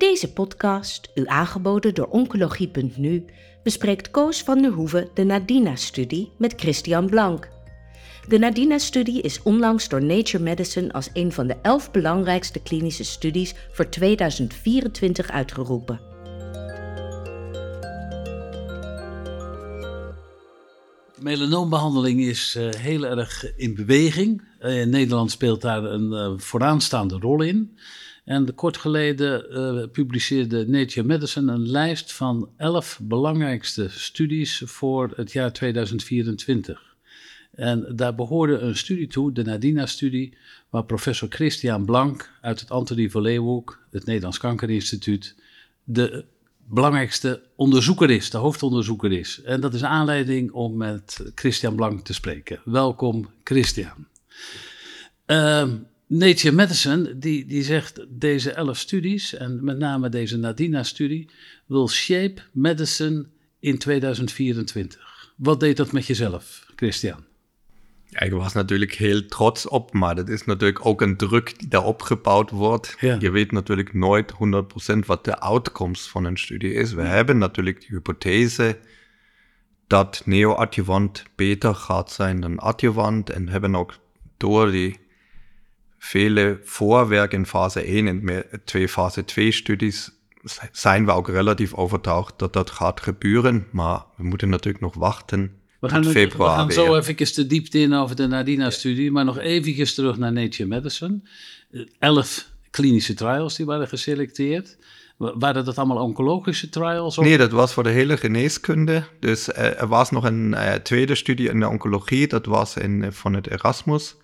deze podcast, u aangeboden door Oncologie.nu, bespreekt Koos van der Hoeven de Nadina-studie met Christian Blank. De Nadina-studie is onlangs door Nature Medicine als een van de elf belangrijkste klinische studies voor 2024 uitgeroepen. Melanoombehandeling is uh, heel erg in beweging. Uh, Nederland speelt daar een uh, vooraanstaande rol in. En kort geleden publiceerde Nature Medicine een lijst van elf belangrijkste studies voor het jaar 2024. En daar behoorde een studie toe, de Nadina-studie, waar professor Christian Blank uit het Antonie van Leeuwenhoek, het Nederlands Kankerinstituut, de belangrijkste onderzoeker is, de hoofdonderzoeker is. En dat is aanleiding om met Christian Blank te spreken. Welkom, Christian. Uh, Nature Medicine, die, die zegt deze elf studies, en met name deze Nadina-studie, wil shape medicine in 2024. Wat deed dat met jezelf, Christian? Ja, ik was natuurlijk heel trots op, maar dat is natuurlijk ook een druk die daar opgebouwd wordt. Ja. Je weet natuurlijk nooit 100% wat de outcomes van een studie is. We hebben natuurlijk die hypothese dat neoadjuvant beter gaat zijn dan adjuvant en hebben ook door die vele voorwerken in fase 1 en fase 2 studies zijn we ook relatief overtuigd dat dat gaat gebeuren. Maar we moeten natuurlijk nog wachten we gaan, februari, we gaan zo even de diepte in over de Nadina-studie, maar nog even terug naar Nature Medicine. Eh, elf klinische trials die waren geselecteerd. Waren dat allemaal oncologische trials? Of? Nee, dat was voor de hele geneeskunde. Dus uh, er was nog een uh, tweede studie in de oncologie. Dat was in, van het Erasmus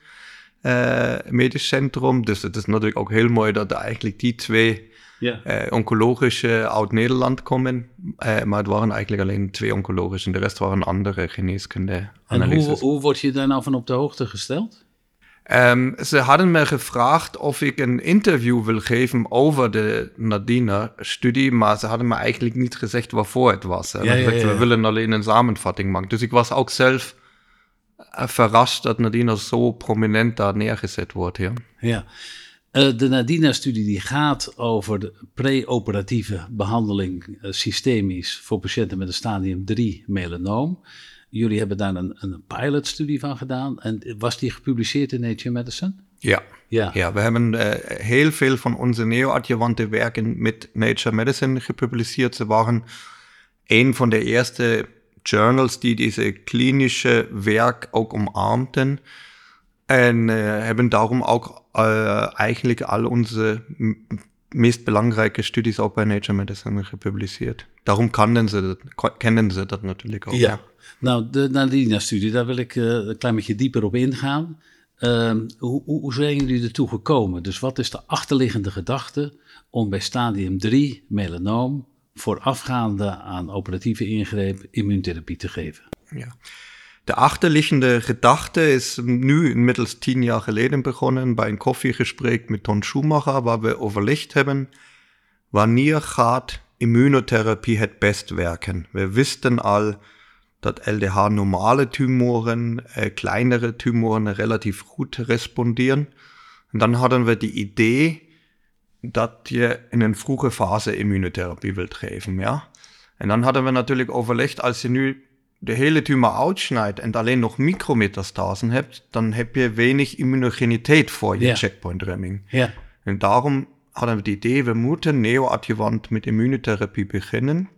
Medisch Centrum. Dus het is natuurlijk ook heel mooi dat er eigenlijk die twee. Uh, oncologische uit Nederland komen. Uh, maar het waren eigenlijk alleen twee oncologische. De rest waren andere geneeskunde analyses. En hoe, hoe word je daar nou van op de hoogte gesteld? Um, ze hadden me gevraagd of ik een interview wil geven over de Nadina-studie, maar ze hadden me eigenlijk niet gezegd waarvoor het was. Ja, ja, ja, we willen alleen een samenvatting maken. Dus ik was ook zelf verrast dat Nadina zo prominent daar neergezet wordt. Ja. ja. Uh, de Nadina-studie die gaat over de preoperatieve behandeling uh, systemisch voor patiënten met een stadium 3 melanoom. Jullie hebben daar een, een pilotstudie van gedaan. En was die gepubliceerd in Nature Medicine? Ja, ja. ja we hebben uh, heel veel van onze neoadjuvante werken met Nature Medicine gepubliceerd. Ze waren een van de eerste Journals die deze klinische werk ook omarmten. En hebben daarom ook äh, eigenlijk al onze meest belangrijke studies ook bij Nature Medicine gepubliceerd. Daarom kennen ze dat, kennen ze dat natuurlijk ook. Ja, nou, de Nadina-studie, daar wil ik uh, een klein beetje dieper op ingaan. Uh, hoe, hoe zijn jullie ertoe gekomen? Dus wat is de achterliggende gedachte om bij stadium 3 melanoom voorafgaande aan operatieve ingreep immuuntherapie te geven? Ja. De achterliggende gedachte is nu inmiddels tien jaar geleden begonnen bij een koffiegesprek met Ton Schumacher, waar we overlegd hebben, wanneer gaat immunotherapie het best werken. We wisten al dat LDH-normale Tumoren, äh, kleinere Tumoren relativ gut respondieren. En dan hadden we die idee dat je in een vroege fase immunotherapie wilt geven, ja. En dan hadden we natuurlijk overlegd, als je nu de hele tumor uitschnijdt en alleen nog micrometastasen hebt, dan heb je weinig immunogeniteit voor je checkpoint-remming. Ja. En daarom hadden we het idee, we moeten neoadjuvant met immunotherapie beginnen.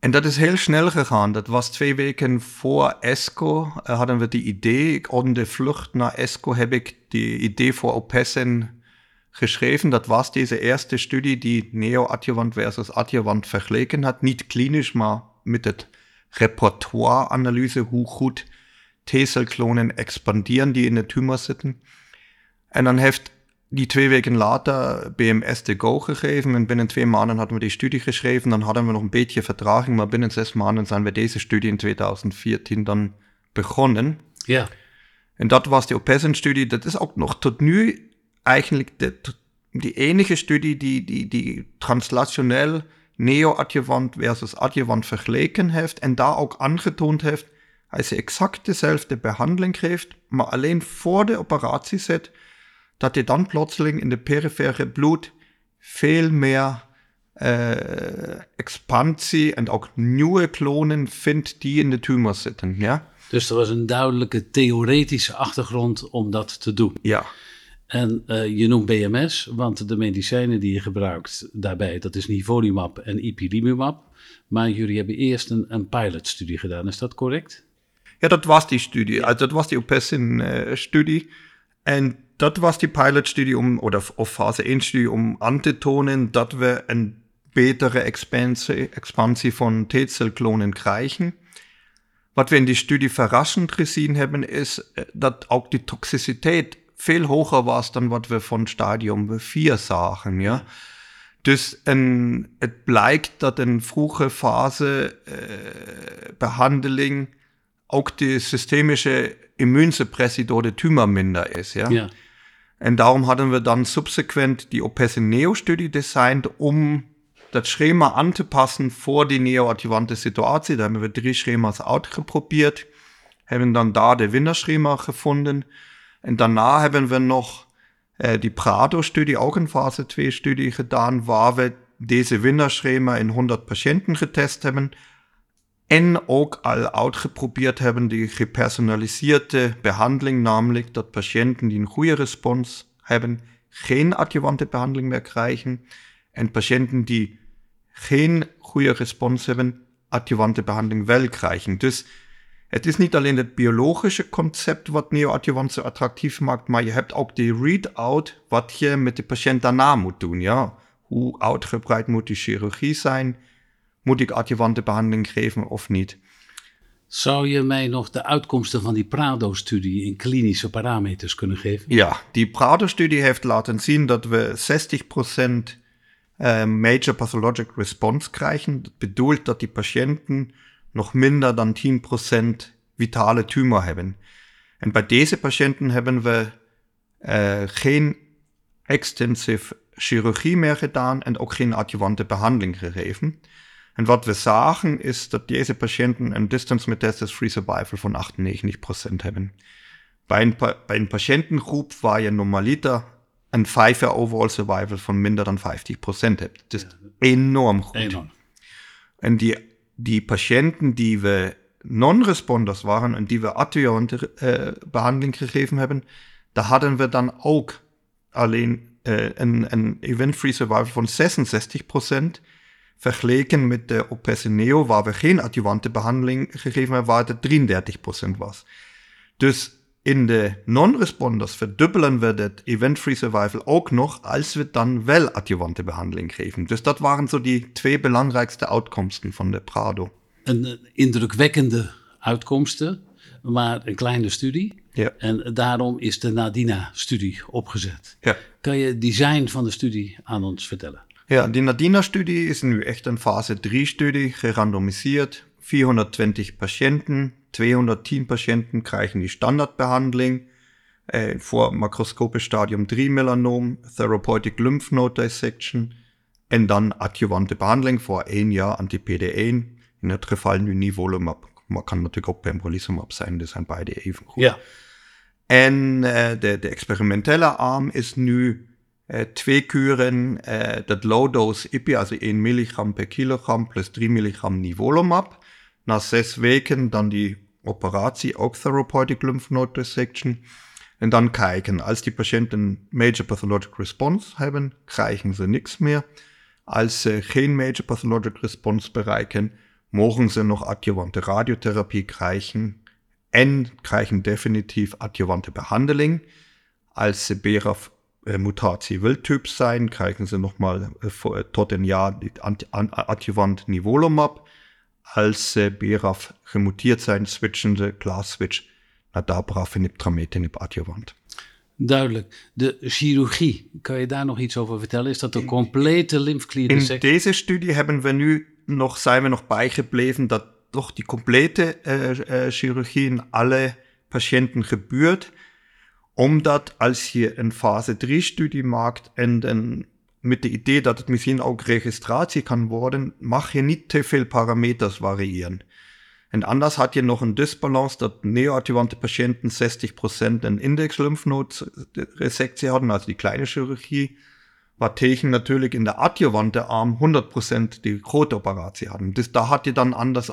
En dat is heel snel gegaan. Dat was twee weken voor ESCO. Uh, hadden we die idee. Ik op de vlucht naar ESCO heb ik die idee voor OPESSEN geschreven. Dat was deze eerste studie die neoadjuvant versus adjuvant vergeleken hat. Niet klinisch, maar met het Repertoire-Analyse, hoe goed T-Cell-Klonen expandieren, die in de tumor zitten. En dan heeft die twee weken later BMS de go gegeven en binnen twee maanden hadden we die studie geschreven. Dan hadden we nog een beetje vertraging, maar binnen zes maanden zijn we deze studie in 2014 dan begonnen. Ja. En dat was de OPESN-studie. Dat is ook nog tot nu eigenlijk de, die enige studie die, die, die translationeel neoadjuvant versus adjuvant vergeleken heeft en daar ook aangetoond heeft, als je exact dezelfde behandeling geeft, maar alleen voor de operatie zit, dat je dan plotseling in de perifere bloed veel meer uh, expansie en ook nieuwe klonen vindt die in de tumor zitten. Ja? Dus er was een duidelijke theoretische achtergrond om dat te doen. Ja. En uh, je noemt BMS, want de medicijnen die je gebruikt daarbij, dat is nivolumab en ipilimumab. Maar jullie hebben eerst een, een pilotstudie gedaan, is dat correct? Ja, dat was die studie. Also, dat was die OPESIN-studie. en dat was die pilotstudie, om, of, of fase 1-studie, om aan te tonen dat we een betere expansie, expansie van T-cellklonen krijgen. Wat we in die studie verrassend gezien hebben, is dat ook die toxiciteit veel hoger was dan wat we van Stadium 4 zagen. Ja? Dus een, het blijkt dat een vroege fase uh, behandeling ook die systemische immuunsuppressie door de tumor minder is. Ja? ja. En daarom hadden we dan subsequent die OPESIN-Neo-studie designed, om dat schema aan te passen voor die neoadjuvante situatie. Da hebben we drie schema's uitgeprobeerd, hebben dan da de winnerschema gevonden. En daarna hebben we nog äh, die Prado-studie, ook een fase 2-studie gedaan, waar we deze winnerschema in 100 patiënten getest hebben. En ook al uitgeprobeerd hebben die gepersonaliseerde behandeling, namelijk dat patiënten die een goede respons hebben, geen adjuvante behandeling meer krijgen. En patiënten die geen goede respons hebben, adjuvante behandeling wel krijgen. Dus het is niet alleen het biologische concept wat neoadjuvant zo attractief maakt, maar je hebt ook die readout wat je met de patiënt daarna moet doen. Ja? Hoe uitgebreid moet die chirurgie zijn? Moet ik adjuvante behandeling geven of niet? Zou je mij nog de uitkomsten van die Prado-studie in klinische parameters kunnen geven? Ja, die Prado-studie heeft laten zien dat we 60% uh, major pathologic response krijgen. Dat bedoelt dat die patiënten nog minder dan 10% vitale tumor hebben. En bij deze patiënten hebben we uh, geen extensive chirurgie meer gedaan en ook geen adjuvante behandeling gegeven. En wat we zagen is dat deze patiënten een distance metastasis-free survival van 98% hebben. Bij een, bij een patiëntengroep waar je normaliter een 5-jaar overall survival van minder dan 50% hebt. Dat is ja. enorm goed. Enorm. En die die patiënten die we non-responders waren en die we adjuvante uh, behandeling gegeven hebben, daar hadden we dan ook alleen uh, een, een event-free survival van 66%. Vergeleken met de Opesineo, waar we geen adjuvante behandeling gegeven hebben, waar het 33% was. Dus in de non-responders verdubbelen we dat event-free survival ook nog, als we dan wel adjuvante behandeling geven. Dus dat waren zo die twee belangrijkste uitkomsten van de Prado. Een indrukwekkende uitkomsten, maar een kleine studie. Ja. En daarom is de Nadina-studie opgezet. Ja. Kan je het design van de studie aan ons vertellen? Ja, die Nadina-studie is nu echt een fase 3-studie, gerandomisiert. 420 patiënten, 210 patiënten krijgen die standaardbehandeling äh, voor makroskopisch stadium 3 Melanom, therapeutic lymph node dissection en dan adjuvante behandeling voor één jaar anti-PD1. In het geval nu nivolumab. Maar kan natuurlijk ook pembrolizumab zijn, die zijn beide even goed. Ja. En uh, de, de experimentele arm is nu uh, twee kuren uh, dat low dose IPI, also 1 milligram per kilogram plus 3 milligram nivolumab. Na zes weken dan die operatie, ook therapeutic lymph node dissection. En dan kijken, als die patiënten major pathologic response hebben, krijgen ze niks meer. Als ze geen major pathologic response bereiken, mogen ze nog adjuvante radiotherapie krijgen en krijgen definitief adjuvante behandeling. Als ze BRAF äh, mutatie wildtyp zijn, krijgen ze nogmaal äh, tot een jaar adjuvant nivolumab als äh, BRAF gemutiert zijn, switchen ze, class switch, naar dabrafenib, trametinib, adjuvant. Duidelijk. De chirurgie, kan je daar nog iets over vertellen? Is dat een complete lymfklierdissectie? In deze studie hebben we nu nog, zijn we nog bijgebleven dat toch die complete uh, uh, chirurgie in alle patiënten gebeurt. Omdat als je een fase 3 studie maakt en een met de idee dat het misschien ook registratie kan worden, mag je niet te veel parameters variëren. En anders had je nog een disbalance dat neoadjuvante patiënten 60% een index lymphnood resectie hadden, also die kleine chirurgie, war Techen natürlich in der adjuvante Arm 100% die grote operatie hadden. Dus daar had je dan anders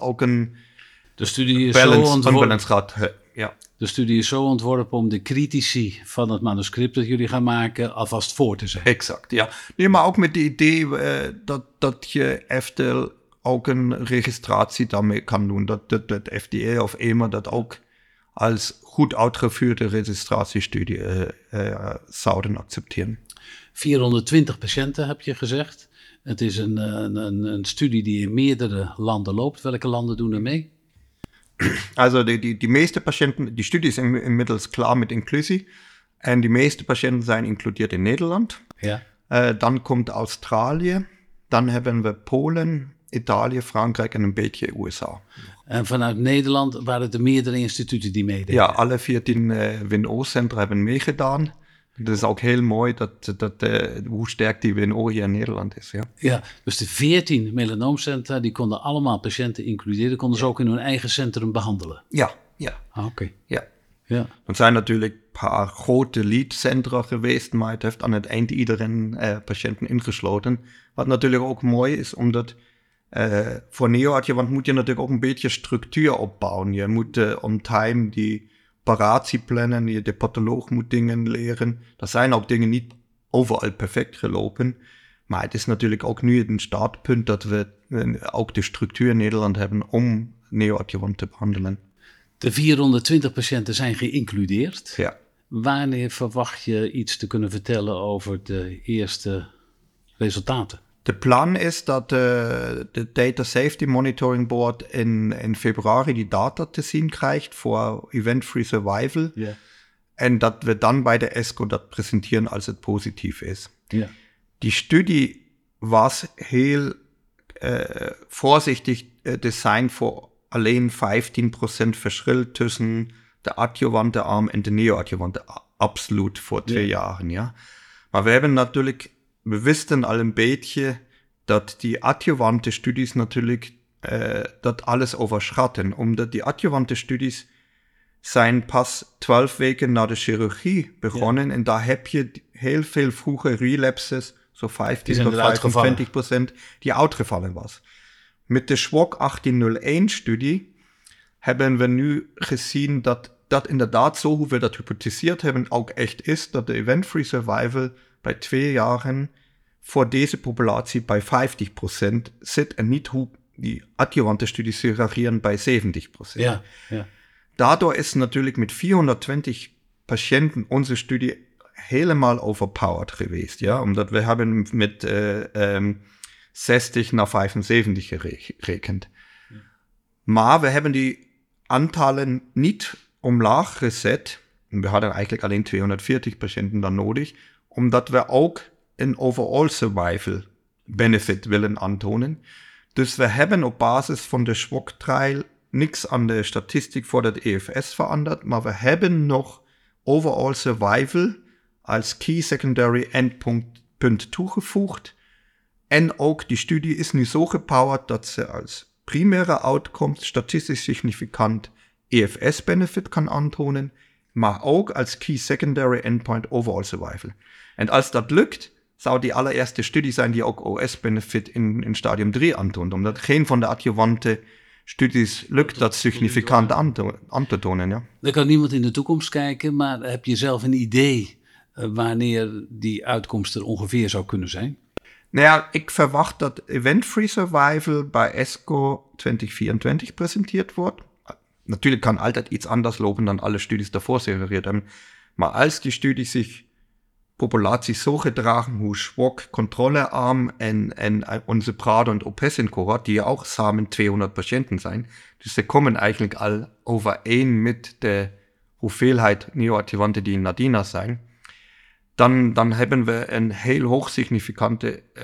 studie is balance, ontworpen. unbalance gehad. hè. Ja. De studie is zo ontworpen om de critici van het manuscript dat jullie gaan maken alvast voor te zijn. Exact, ja. Nee, maar ook met de idee eh, dat, dat je eventueel ook een registratie daarmee kan doen. Dat, dat, dat FDA of EMA dat ook als goed uitgeführte registratiestudie eh, eh, zouden accepteren. 420 patiënten heb je gezegd. Het is een, een, een, een studie die in meerdere landen loopt. Welke landen doen er mee? Also die, die, die meeste patiënten, die studie is in- inmiddels klaar met inclusie. En die meeste patiënten zijn includeerd in Nederland. Ja. Eh, dan komt Australië. Dan hebben we Polen, Italië, Frankrijk en een beetje USA. En vanuit Nederland waren het er meerdere instituten die meededen. Ja, alle 14 uh, WNO-centra hebben meegedaan. Dat is ook heel mooi dat, dat, eh, hoe sterk die WNO hier in Nederland is. Ja. Ja, dus de 14 melanoomcentra die konden allemaal patiënten includeren, konden ze ook in hun eigen centrum behandelen. Ja, ja, Ah, Oké. ja. Ja. Er zijn natuurlijk een paar grote leadcentra geweest, maar het heeft aan het eind iedereen eh, patiënten ingesloten. Wat natuurlijk ook mooi is, omdat eh, voor neoadjuvant moet je natuurlijk ook een beetje structuur opbouwen. Je moet on time die operatie plannen, je, de patholoog moet dingen leren. Er zijn ook dingen niet overal perfect gelopen. Maar het is natuurlijk ook nu een startpunt dat we eh, ook de structuur in Nederland hebben om neoadjuvant te behandelen. De 420 patiënten zijn geïncludeerd. Ja. Wanneer verwacht je iets te kunnen vertellen over de eerste resultaten? De plan is dat uh, de Data Safety Monitoring Board in, in februari die data te zien krijgt voor Event-Free Survival. Ja. En dat we dan bij de ESCO dat presenteren als het positief is. Ja. Die studie was heel uh, voorzichtig uh, design voor alleen 15% verschil tussen de adjuvante arm en de neoadjuvante absoluut voor twee Ja. jaren. Ja. Maar we hebben natuurlijk we wisten al een beetje dat die adjuvante studies natuurlijk uh, dat alles overschatten. Omdat die adjuvante studies zijn pas 12 weken na de chirurgie begonnen. Ja. En daar heb je heel veel vroege relapses, zo 15 zijn tot er uitgevallen. 25 procent, die uitgevallen was. Met de SWOG 1801-studie hebben we nu gezien dat dat inderdaad zo, hoe we dat hypothesiert hebben, ook echt is. Dat de event-free survival bij twee jaren voor deze populatie bij 50% zit en niet hoe die adjuvante studies suggereren bij 70%. Ja, ja. Daardoor is natuurlijk met 420 patiënten onze studie helemaal overpowered geweest. Ja? Omdat we hebben met uh, um, 60 naar 75 gerekend. Ja. Maar we hebben die aantallen niet omlaag gezet. We hadden eigenlijk alleen 240 patiënten dan nodig, omdat we ook een overall survival benefit willen aantonen. Dus we hebben op basis van de SWOG-trial niks aan de statistiek voor het EFS veranderd, maar we hebben nog overall survival als key secondary endpoint punt toegevoegd. En ook die studie is nu zo gepowerd dat ze als primäre outcome statistisch significant EFS-benefit kan aantonen, maar ook als key secondary endpoint overall survival. En als dat lukt, zou die allereerste studie zijn die ook OS-benefit in, in stadium 3 aantoont, omdat geen van de adjuvante studies lukt dat significant aan te, aan te tonen. Ja. Er kan niemand in de toekomst kijken, maar heb je zelf een idee uh, wanneer die uitkomst er ongeveer zou kunnen zijn? Nou ja, ik verwacht dat Event-Free Survival bij ESCO 2024 presenteerd wordt. Natuurlijk kan altijd iets anders lopen dan alle studies daarvoor suggeriert. Maar als die studie zich populatie zo gedragen hoe SWOG, controlearm en, en onze Prado en Opessin cohort, die ja ook samen 200 patiënten zijn. Dus ze komen eigenlijk al overeen met de hoeveelheid neoadjuvanten die in Nadina zijn. Dan, dan hebben we een heel hoog significante uh,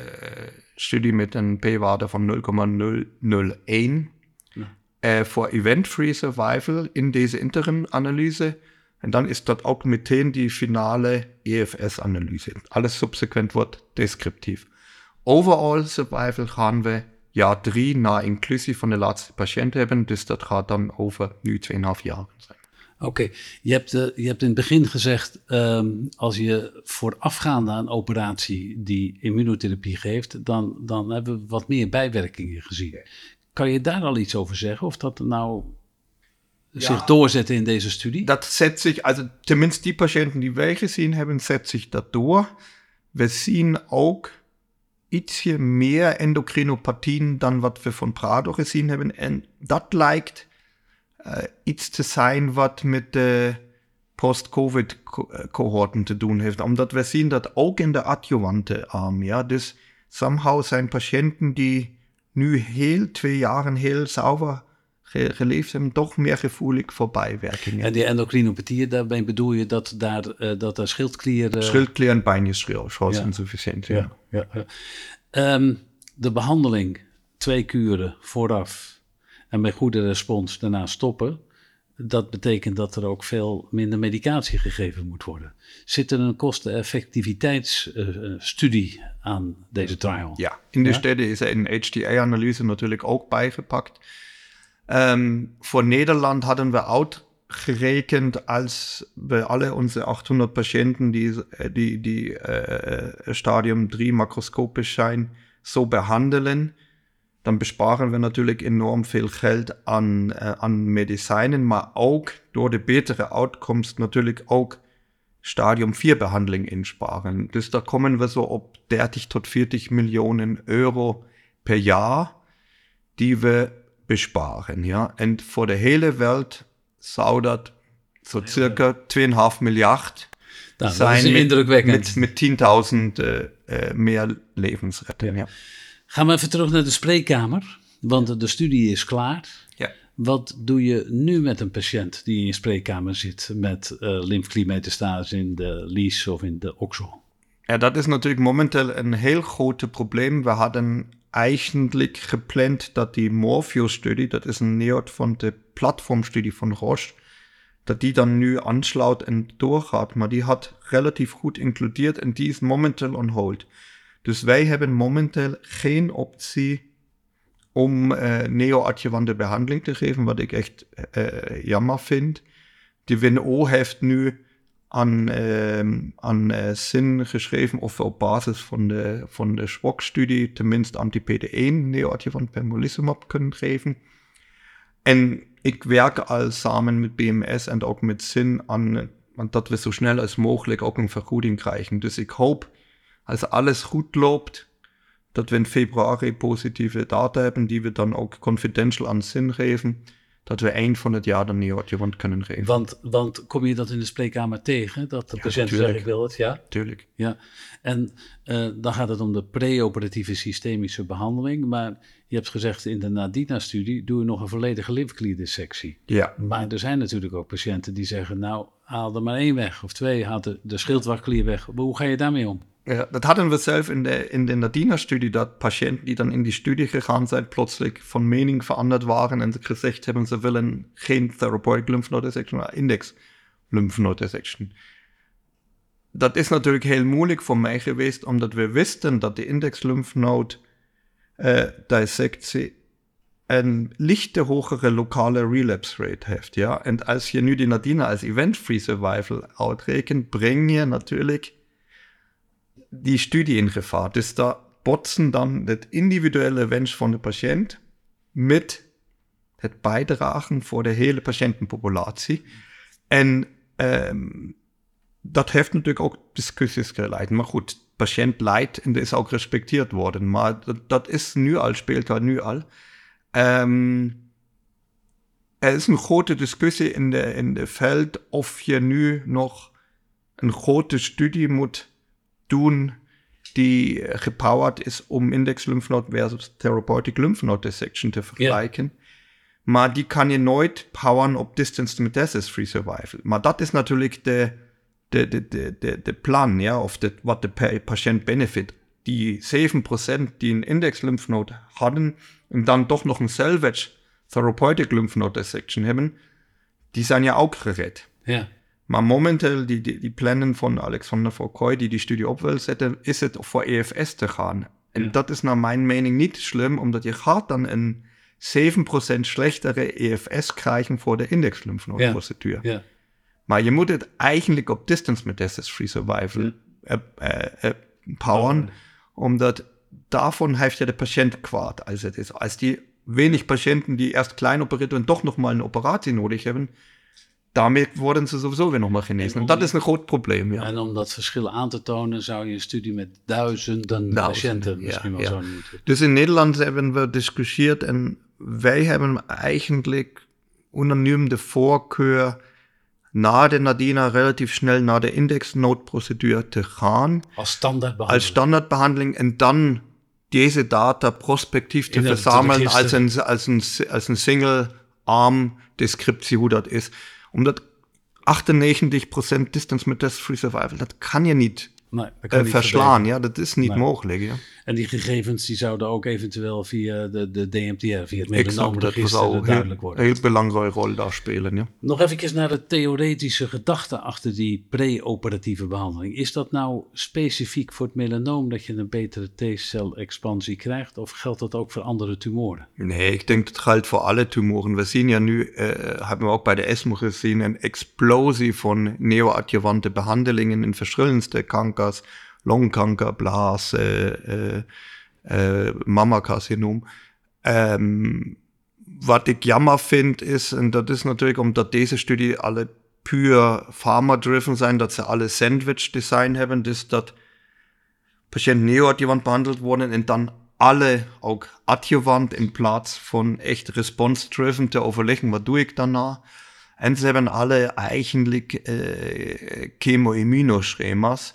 studie met een p-waarde van 0,001 ja. uh, voor event-free survival in deze interim-analyse. En dan is dat ook meteen die finale EFS-analyse. Alles subsequent wordt descriptief. Overall survival gaan we jaar drie na inclusie van de laatste patiënt hebben. Dus dat gaat dan over nu 2,5 jaar zijn. Oké, je, hebt, uh, je hebt in het begin gezegd, um, als je voorafgaande aan een operatie die immunotherapie geeft, dan, dan hebben we wat meer bijwerkingen gezien. Kan je daar al iets over zeggen? Of dat nou zich doorzet in deze studie? Dat zet zich, also tenminste die patiënten die wij gezien hebben, zet zich dat door. We zien ook ietsje meer endocrinopathien dan wat we van Prado gezien hebben. En dat lijkt uh, iets te zijn wat met de post-COVID-cohorten te doen heeft. Omdat we zien dat ook in de adjuvante arm, ja. Dus somehow zijn patiënten die nu heel twee jaren heel sauber geleefd hebben, toch meer gevoelig voor bijwerkingen. En die endocrinopathie, daarmee bedoel je dat daar, uh, dat er schildklier... Uh... Schildklier en bijnjesschilsinsufficiënt, ja. ja. ja, ja. Um, de behandeling, twee kuren vooraf en bij goede respons daarna stoppen, dat betekent dat er ook veel minder medicatie gegeven moet worden. Zit er een kosten-effectiviteitsstudie uh, aan deze trial? Ja, in de ja? studie is er een HTA-analyse natuurlijk ook bijgepakt. Um, voor Nederland hadden we uitgerekend, als we alle onze 800 patiënten die, die, die uh, Stadium 3 makroskopisch zijn, zo behandelen, dann besparen wir natürlich enorm viel Geld an, äh, an Medicijnen, maar ook door de betere outcomes natuurlijk ook Stadium 4 behandeling insparen. Dus da kommen wir so op 30 tot 40 Millionen Euro per Jahr, die we besparen. Ja? En voor de hele Welt zou dat zo circa 2,5 miljard nou, zijn met, met, met 10.000 uh, uh, meer levensretten. Ja. Gaan we even terug naar de spreekkamer, want de studie is klaar. Ja. Wat doe je nu met een patiënt die in je spreekkamer zit met uh, in de lies of in de oksel? Ja, dat is natuurlijk momenteel een heel groot probleem. We hadden eigenlijk gepland dat die Morpheo-studie, dat is een neot van de platformstudie van Roche, dat die dan nu aansluit en doorgaat. Maar die had relatief goed includeerd en die is momenteel on hold. Dus wij hebben momenteel geen optie om uh, neoadjuvante behandeling te geven, wat ik echt uh, jammer vind. De WNO heeft nu aan, uh, aan uh, zin geschreven of we op basis van de, van de SWOG-studie tenminste anti-PD1 neoadjuvant pembrolizumab kunnen geven. En ik werk al samen met BMS en ook met zin aan, dat we zo snel als mogelijk ook een vergoeding krijgen. Dus ik hoop als alles goed loopt, dat we in februari positieve data hebben, die we dan ook confidential aan zin geven, dat we eind van het jaar dan neoadjuvant kunnen geven. Want, want kom je dat in de spreekkamer tegen, dat de ja, patiënt zegt ik wil het, ja? Tuurlijk. Ja, en uh, dan gaat het om de preoperatieve systemische behandeling, maar je hebt gezegd in de Nadina-studie doe je nog een volledige lymfeklierdissectie. Ja. Maar er zijn natuurlijk ook patiënten die zeggen, nou haal er maar één weg of twee, haal de, de schildwachtklier weg. Hoe ga je daarmee om? Ja, dat hadden we zelf in de, in de Nadina-studie, dat patiënten die dan in die studie gegaan zijn, plötzlich van mening veranderd waren en gezegd hebben, ze willen geen therapeutic lymph node dissection, maar index lymph node dissection. Dat is natuurlijk heel moeilijk voor mij geweest, omdat we wisten dat de index lymph node uh, dissectie een lichte hogere lokale relapse rate heeft. Ja? En als je nu die Nadina als event-free survival uitrekent, breng je natuurlijk die studie in gevaar. Dus da botsen dan het individuelle wens van de patiënt met het bijdragen voor de hele patiëntenpopulatie. En um, dat heeft natuurlijk ook discussies geleid. Maar goed, patiënt leidt en is ook respecteerd worden. Maar dat, dat is nu al, speelt daar nu al. Um, er is een grote discussie in de, in de veld of je nu nog een grote studie moet doen die gepowerd is om index lymphnood versus therapeutic lymphnode dissection te vergelijken. Yeah. Maar die kan je nooit poweren op distance to metastasis free survival. Maar dat is natuurlijk de, de, de, de, de, de plan, ja, of de, wat de patiënt benefit. Die 7% die een index lymphnood hadden en dan toch nog een salvage therapeutic lymphnode dissection hebben, die zijn ja ook gered. Ja. Maar momenteel, die, die, die plannen van Alexander Foucault, die die studie op wil zetten, is het voor EFS te gaan. En ja. dat is naar mijn mening niet slim, omdat je gaat dan een 7% schlechtere EFS krijgen voor de indexlymphnodeprocedure. Ja. ja. Maar je moet het eigenlijk op distance metastasis-free survival äh, äh, äh, powern, omdat davon heeft ja de patiënt kwaad als het is. Als die wenig patiënten die erst klein operiert en toch nog mal een operatie nodig hebben, daarmee worden ze sowieso weer nog maar genezen. En dat is een groot probleem, ja. En om dat verschil aan te tonen, zou je een studie met duizenden, patiënten misschien wel ja. zo moeten. Dus in Nederland hebben we discussieerd en wij hebben eigenlijk unaniem de voorkeur na de Nadina relatief snel naar de indexnoodprocedure te gaan. Als standaardbehandeling. Als standaardbehandeling en dan deze data prospectief te In het verzamelen register. als een, als een, als een single-arm descriptie hoe is. Omdat 98% distance metastasis-free survival, dat kan je niet Nee, dat kan eh, niet verslaan. verbeteren. Ja, dat is niet Nee. mogelijk. Ja. En die gegevens die zouden ook eventueel via de, de DMTR, via het heel, duidelijk worden. heel belangrijke rol daar spelen. Ja. Nog even naar de theoretische gedachte achter die pre-operatieve behandeling. Is dat nou specifiek voor het melanoom dat je een betere T-cel-expansie krijgt? Of geldt dat ook voor andere tumoren? Nee, ik denk dat geldt voor alle tumoren. We zien ja nu, eh, hebben we ook bij de ESMO gezien, een explosie van neoadjuvante behandelingen in verschillendste kankers, eh, eh, eh, mammacarcinoom. Ehm, wat ik jammer vind is, en dat is natuurlijk omdat deze studie alle puur pharma-driven zijn, dat ze alle sandwich-design hebben, dus dat patiënten neoadjuvant behandeld worden en dan alle ook adjuvant in plaats van echt response-driven te overleggen, wat doe ik daarna? En ze hebben alle eigenlijk äh, chemo-immunoschema's.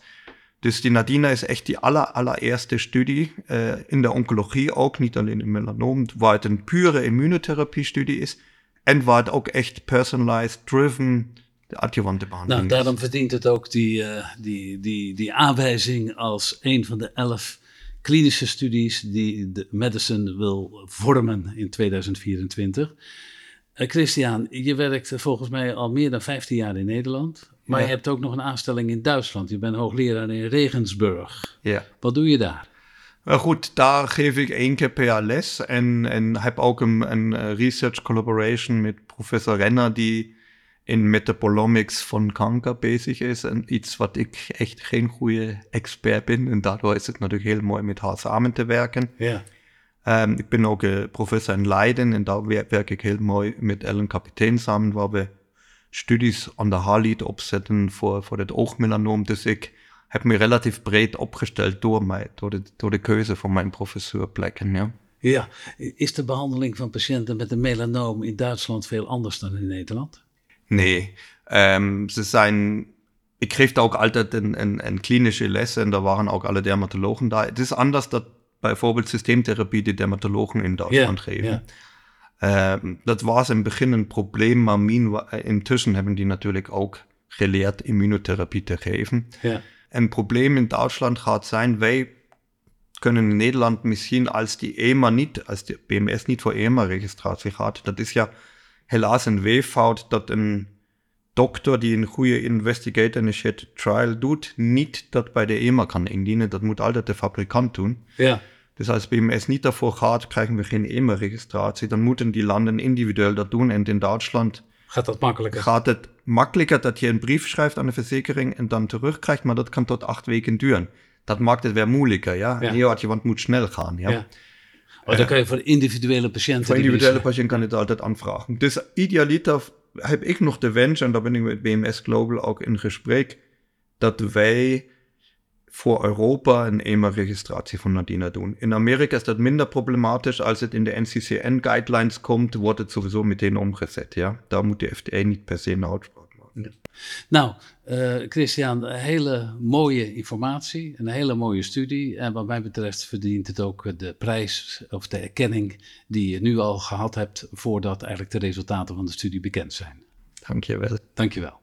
Dus die Nadina is echt die aller, allereerste studie äh, in der Onkologie ook, niet alleen in melanoom, waar het een pure immunotherapie-studie is en waar het ook echt personalized, driven de adjuvante behandeling Nou, is. daarom verdient het ook die, eh, die, die, die aanwijzing als een van de elf klinische studies die de medicine wil vormen in 2024. Eh, Christian, je werkt volgens mij al meer dan 15 jaar in Nederland. Maar Ja. je hebt ook nog een aanstelling in Duitsland. Je bent hoogleraar in Regensburg. Ja. Wat doe je daar? Maar goed, daar geef ik één keer per jaar les en, en heb ook een, een eh, research collaboration met professor Renner, die in metabolomics van kanker bezig is. En iets wat ik echt geen goede expert ben. En daardoor is het natuurlijk heel mooi met haar samen te werken. Ja. Ehm, ik ben ook eh, professor in Leiden en daar wer- werk ik heel mooi met Ellen Kapitein samen, waar we studies aan de haarlied opzetten voor, voor het oogmelanoom. Dus ik heb me relatief breed opgesteld door, mij, door, de, door de keuze van mijn. Ja. ja. Is de behandeling van patiënten met een melanoom in Duitsland veel anders dan in Nederland? Nee, ähm, ze zijn. Ik geef daar ook altijd een, een, een klinische les en daar waren ook alle dermatologen daar. Het is anders dat bijvoorbeeld systeemtherapie die dermatologen in Duitsland geven. ja. Ehm, dat was in het begin een probleem, maar min- intussen hebben die natuurlijk ook geleerd immunotherapie te geven. ja. Een probleem in Duitsland gaat zijn, wij kunnen in Nederland misschien als die EMA niet, als de BMS niet voor EMA-registratie gaat. Dat is ja helaas een weeffout dat een dokter die een goede investigator-initiated trial doet, niet dat bij de EMA kan indienen. Dat moet altijd de fabrikant doen. ja. Dus als BMS niet daarvoor gaat, krijgen we geen EMA-registratie. Dan moeten die landen individueel dat doen. En in Duitsland Gaat dat makkelijker? gaat het makkelijker dat je een brief schrijft aan de verzekering en dan terugkrijgt, maar dat kan tot acht weken duren. Dat maakt het weer moeilijker, ja. Ja. Neoadjuvant moet snel gaan, ja. Ja. Oh, dan kan je voor individuele patiënten. Voor individuele dus- patiënt kan je het altijd aanvragen. Dus idealiter heb ik nog de wens, en daar ben ik met BMS Global ook in gesprek, dat wij voor Europa een EMA-registratie van Nadina doen. In Amerika is dat minder problematisch. Als het in de NCCN-guidelines komt, wordt het sowieso meteen omgezet, ja. Daar moet de FDA niet per se een uitspraak maken. Nou, eh, Christian, een hele mooie informatie, een hele mooie studie. En wat mij betreft verdient het ook de prijs of de erkenning die je nu al gehad hebt voordat eigenlijk de resultaten van de studie bekend zijn. Dankjewel. Dankjewel.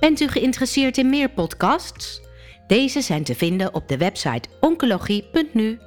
Bent u geïnteresseerd in meer podcasts? Deze zijn te vinden op de website oncologie.nu